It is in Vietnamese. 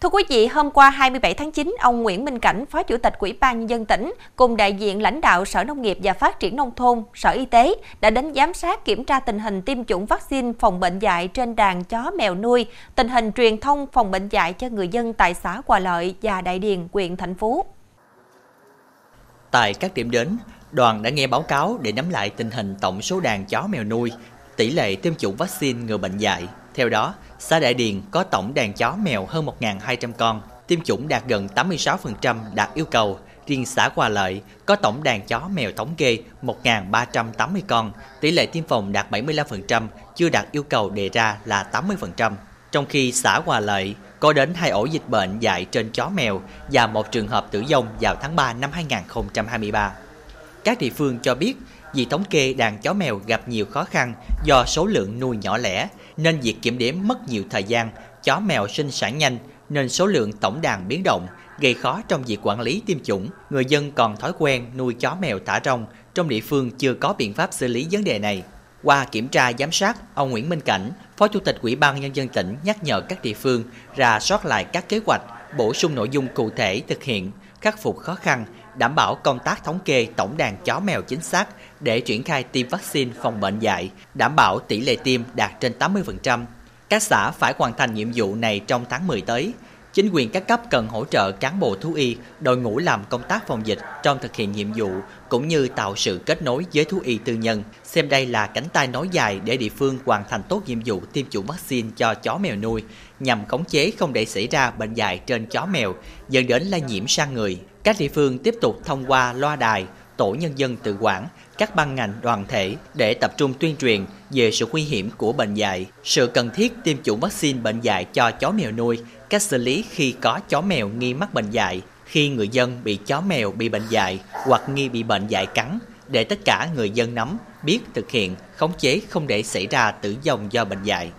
Thưa quý vị, hôm qua 27 tháng 9, ông Nguyễn Minh Cảnh, Phó Chủ tịch Ủy ban Nhân dân tỉnh, cùng đại diện lãnh đạo Sở Nông nghiệp và Phát triển Nông thôn, Sở Y tế đã đến giám sát kiểm tra tình hình tiêm chủng vaccine phòng bệnh dạy trên đàn chó mèo nuôi, tình hình truyền thông phòng bệnh dạy cho người dân tại xã Hòa Lợi và Đại Điền, huyện Thành Phú. Tại các điểm đến, đoàn đã nghe báo cáo để nắm lại tình hình tổng số đàn chó mèo nuôi, tỷ lệ tiêm chủng vaccine ngừa bệnh dạy. Theo đó, xã Đại Điền có tổng đàn chó mèo hơn 1.200 con, tiêm chủng đạt gần 86% đạt yêu cầu. Riêng xã Hòa Lợi có tổng đàn chó mèo thống kê 1.380 con, tỷ lệ tiêm phòng đạt 75%, chưa đạt yêu cầu đề ra là 80%. Trong khi xã Hòa Lợi có đến hai ổ dịch bệnh dạy trên chó mèo và một trường hợp tử vong vào tháng 3 năm 2023. Các địa phương cho biết vì thống kê đàn chó mèo gặp nhiều khó khăn do số lượng nuôi nhỏ lẻ nên việc kiểm đếm mất nhiều thời gian, chó mèo sinh sản nhanh nên số lượng tổng đàn biến động, gây khó trong việc quản lý tiêm chủng. Người dân còn thói quen nuôi chó mèo thả rong, trong địa phương chưa có biện pháp xử lý vấn đề này. Qua kiểm tra giám sát, ông Nguyễn Minh Cảnh, Phó Chủ tịch Ủy ban Nhân dân tỉnh nhắc nhở các địa phương ra soát lại các kế hoạch, bổ sung nội dung cụ thể thực hiện, khắc phục khó khăn, đảm bảo công tác thống kê tổng đàn chó mèo chính xác để triển khai tiêm vaccine phòng bệnh dạy, đảm bảo tỷ lệ tiêm đạt trên 80%. Các xã phải hoàn thành nhiệm vụ này trong tháng 10 tới. Chính quyền các cấp cần hỗ trợ cán bộ thú y, đội ngũ làm công tác phòng dịch trong thực hiện nhiệm vụ, cũng như tạo sự kết nối với thú y tư nhân, xem đây là cánh tay nối dài để địa phương hoàn thành tốt nhiệm vụ tiêm chủng vaccine cho chó mèo nuôi, nhằm khống chế không để xảy ra bệnh dạy trên chó mèo, dẫn đến lây nhiễm sang người. Các địa phương tiếp tục thông qua loa đài, tổ nhân dân tự quản, các ban ngành đoàn thể để tập trung tuyên truyền về sự nguy hiểm của bệnh dạy, sự cần thiết tiêm chủng vaccine bệnh dạy cho chó mèo nuôi, cách xử lý khi có chó mèo nghi mắc bệnh dạy, khi người dân bị chó mèo bị bệnh dạy hoặc nghi bị bệnh dạy cắn, để tất cả người dân nắm, biết thực hiện, khống chế không để xảy ra tử vong do bệnh dạy.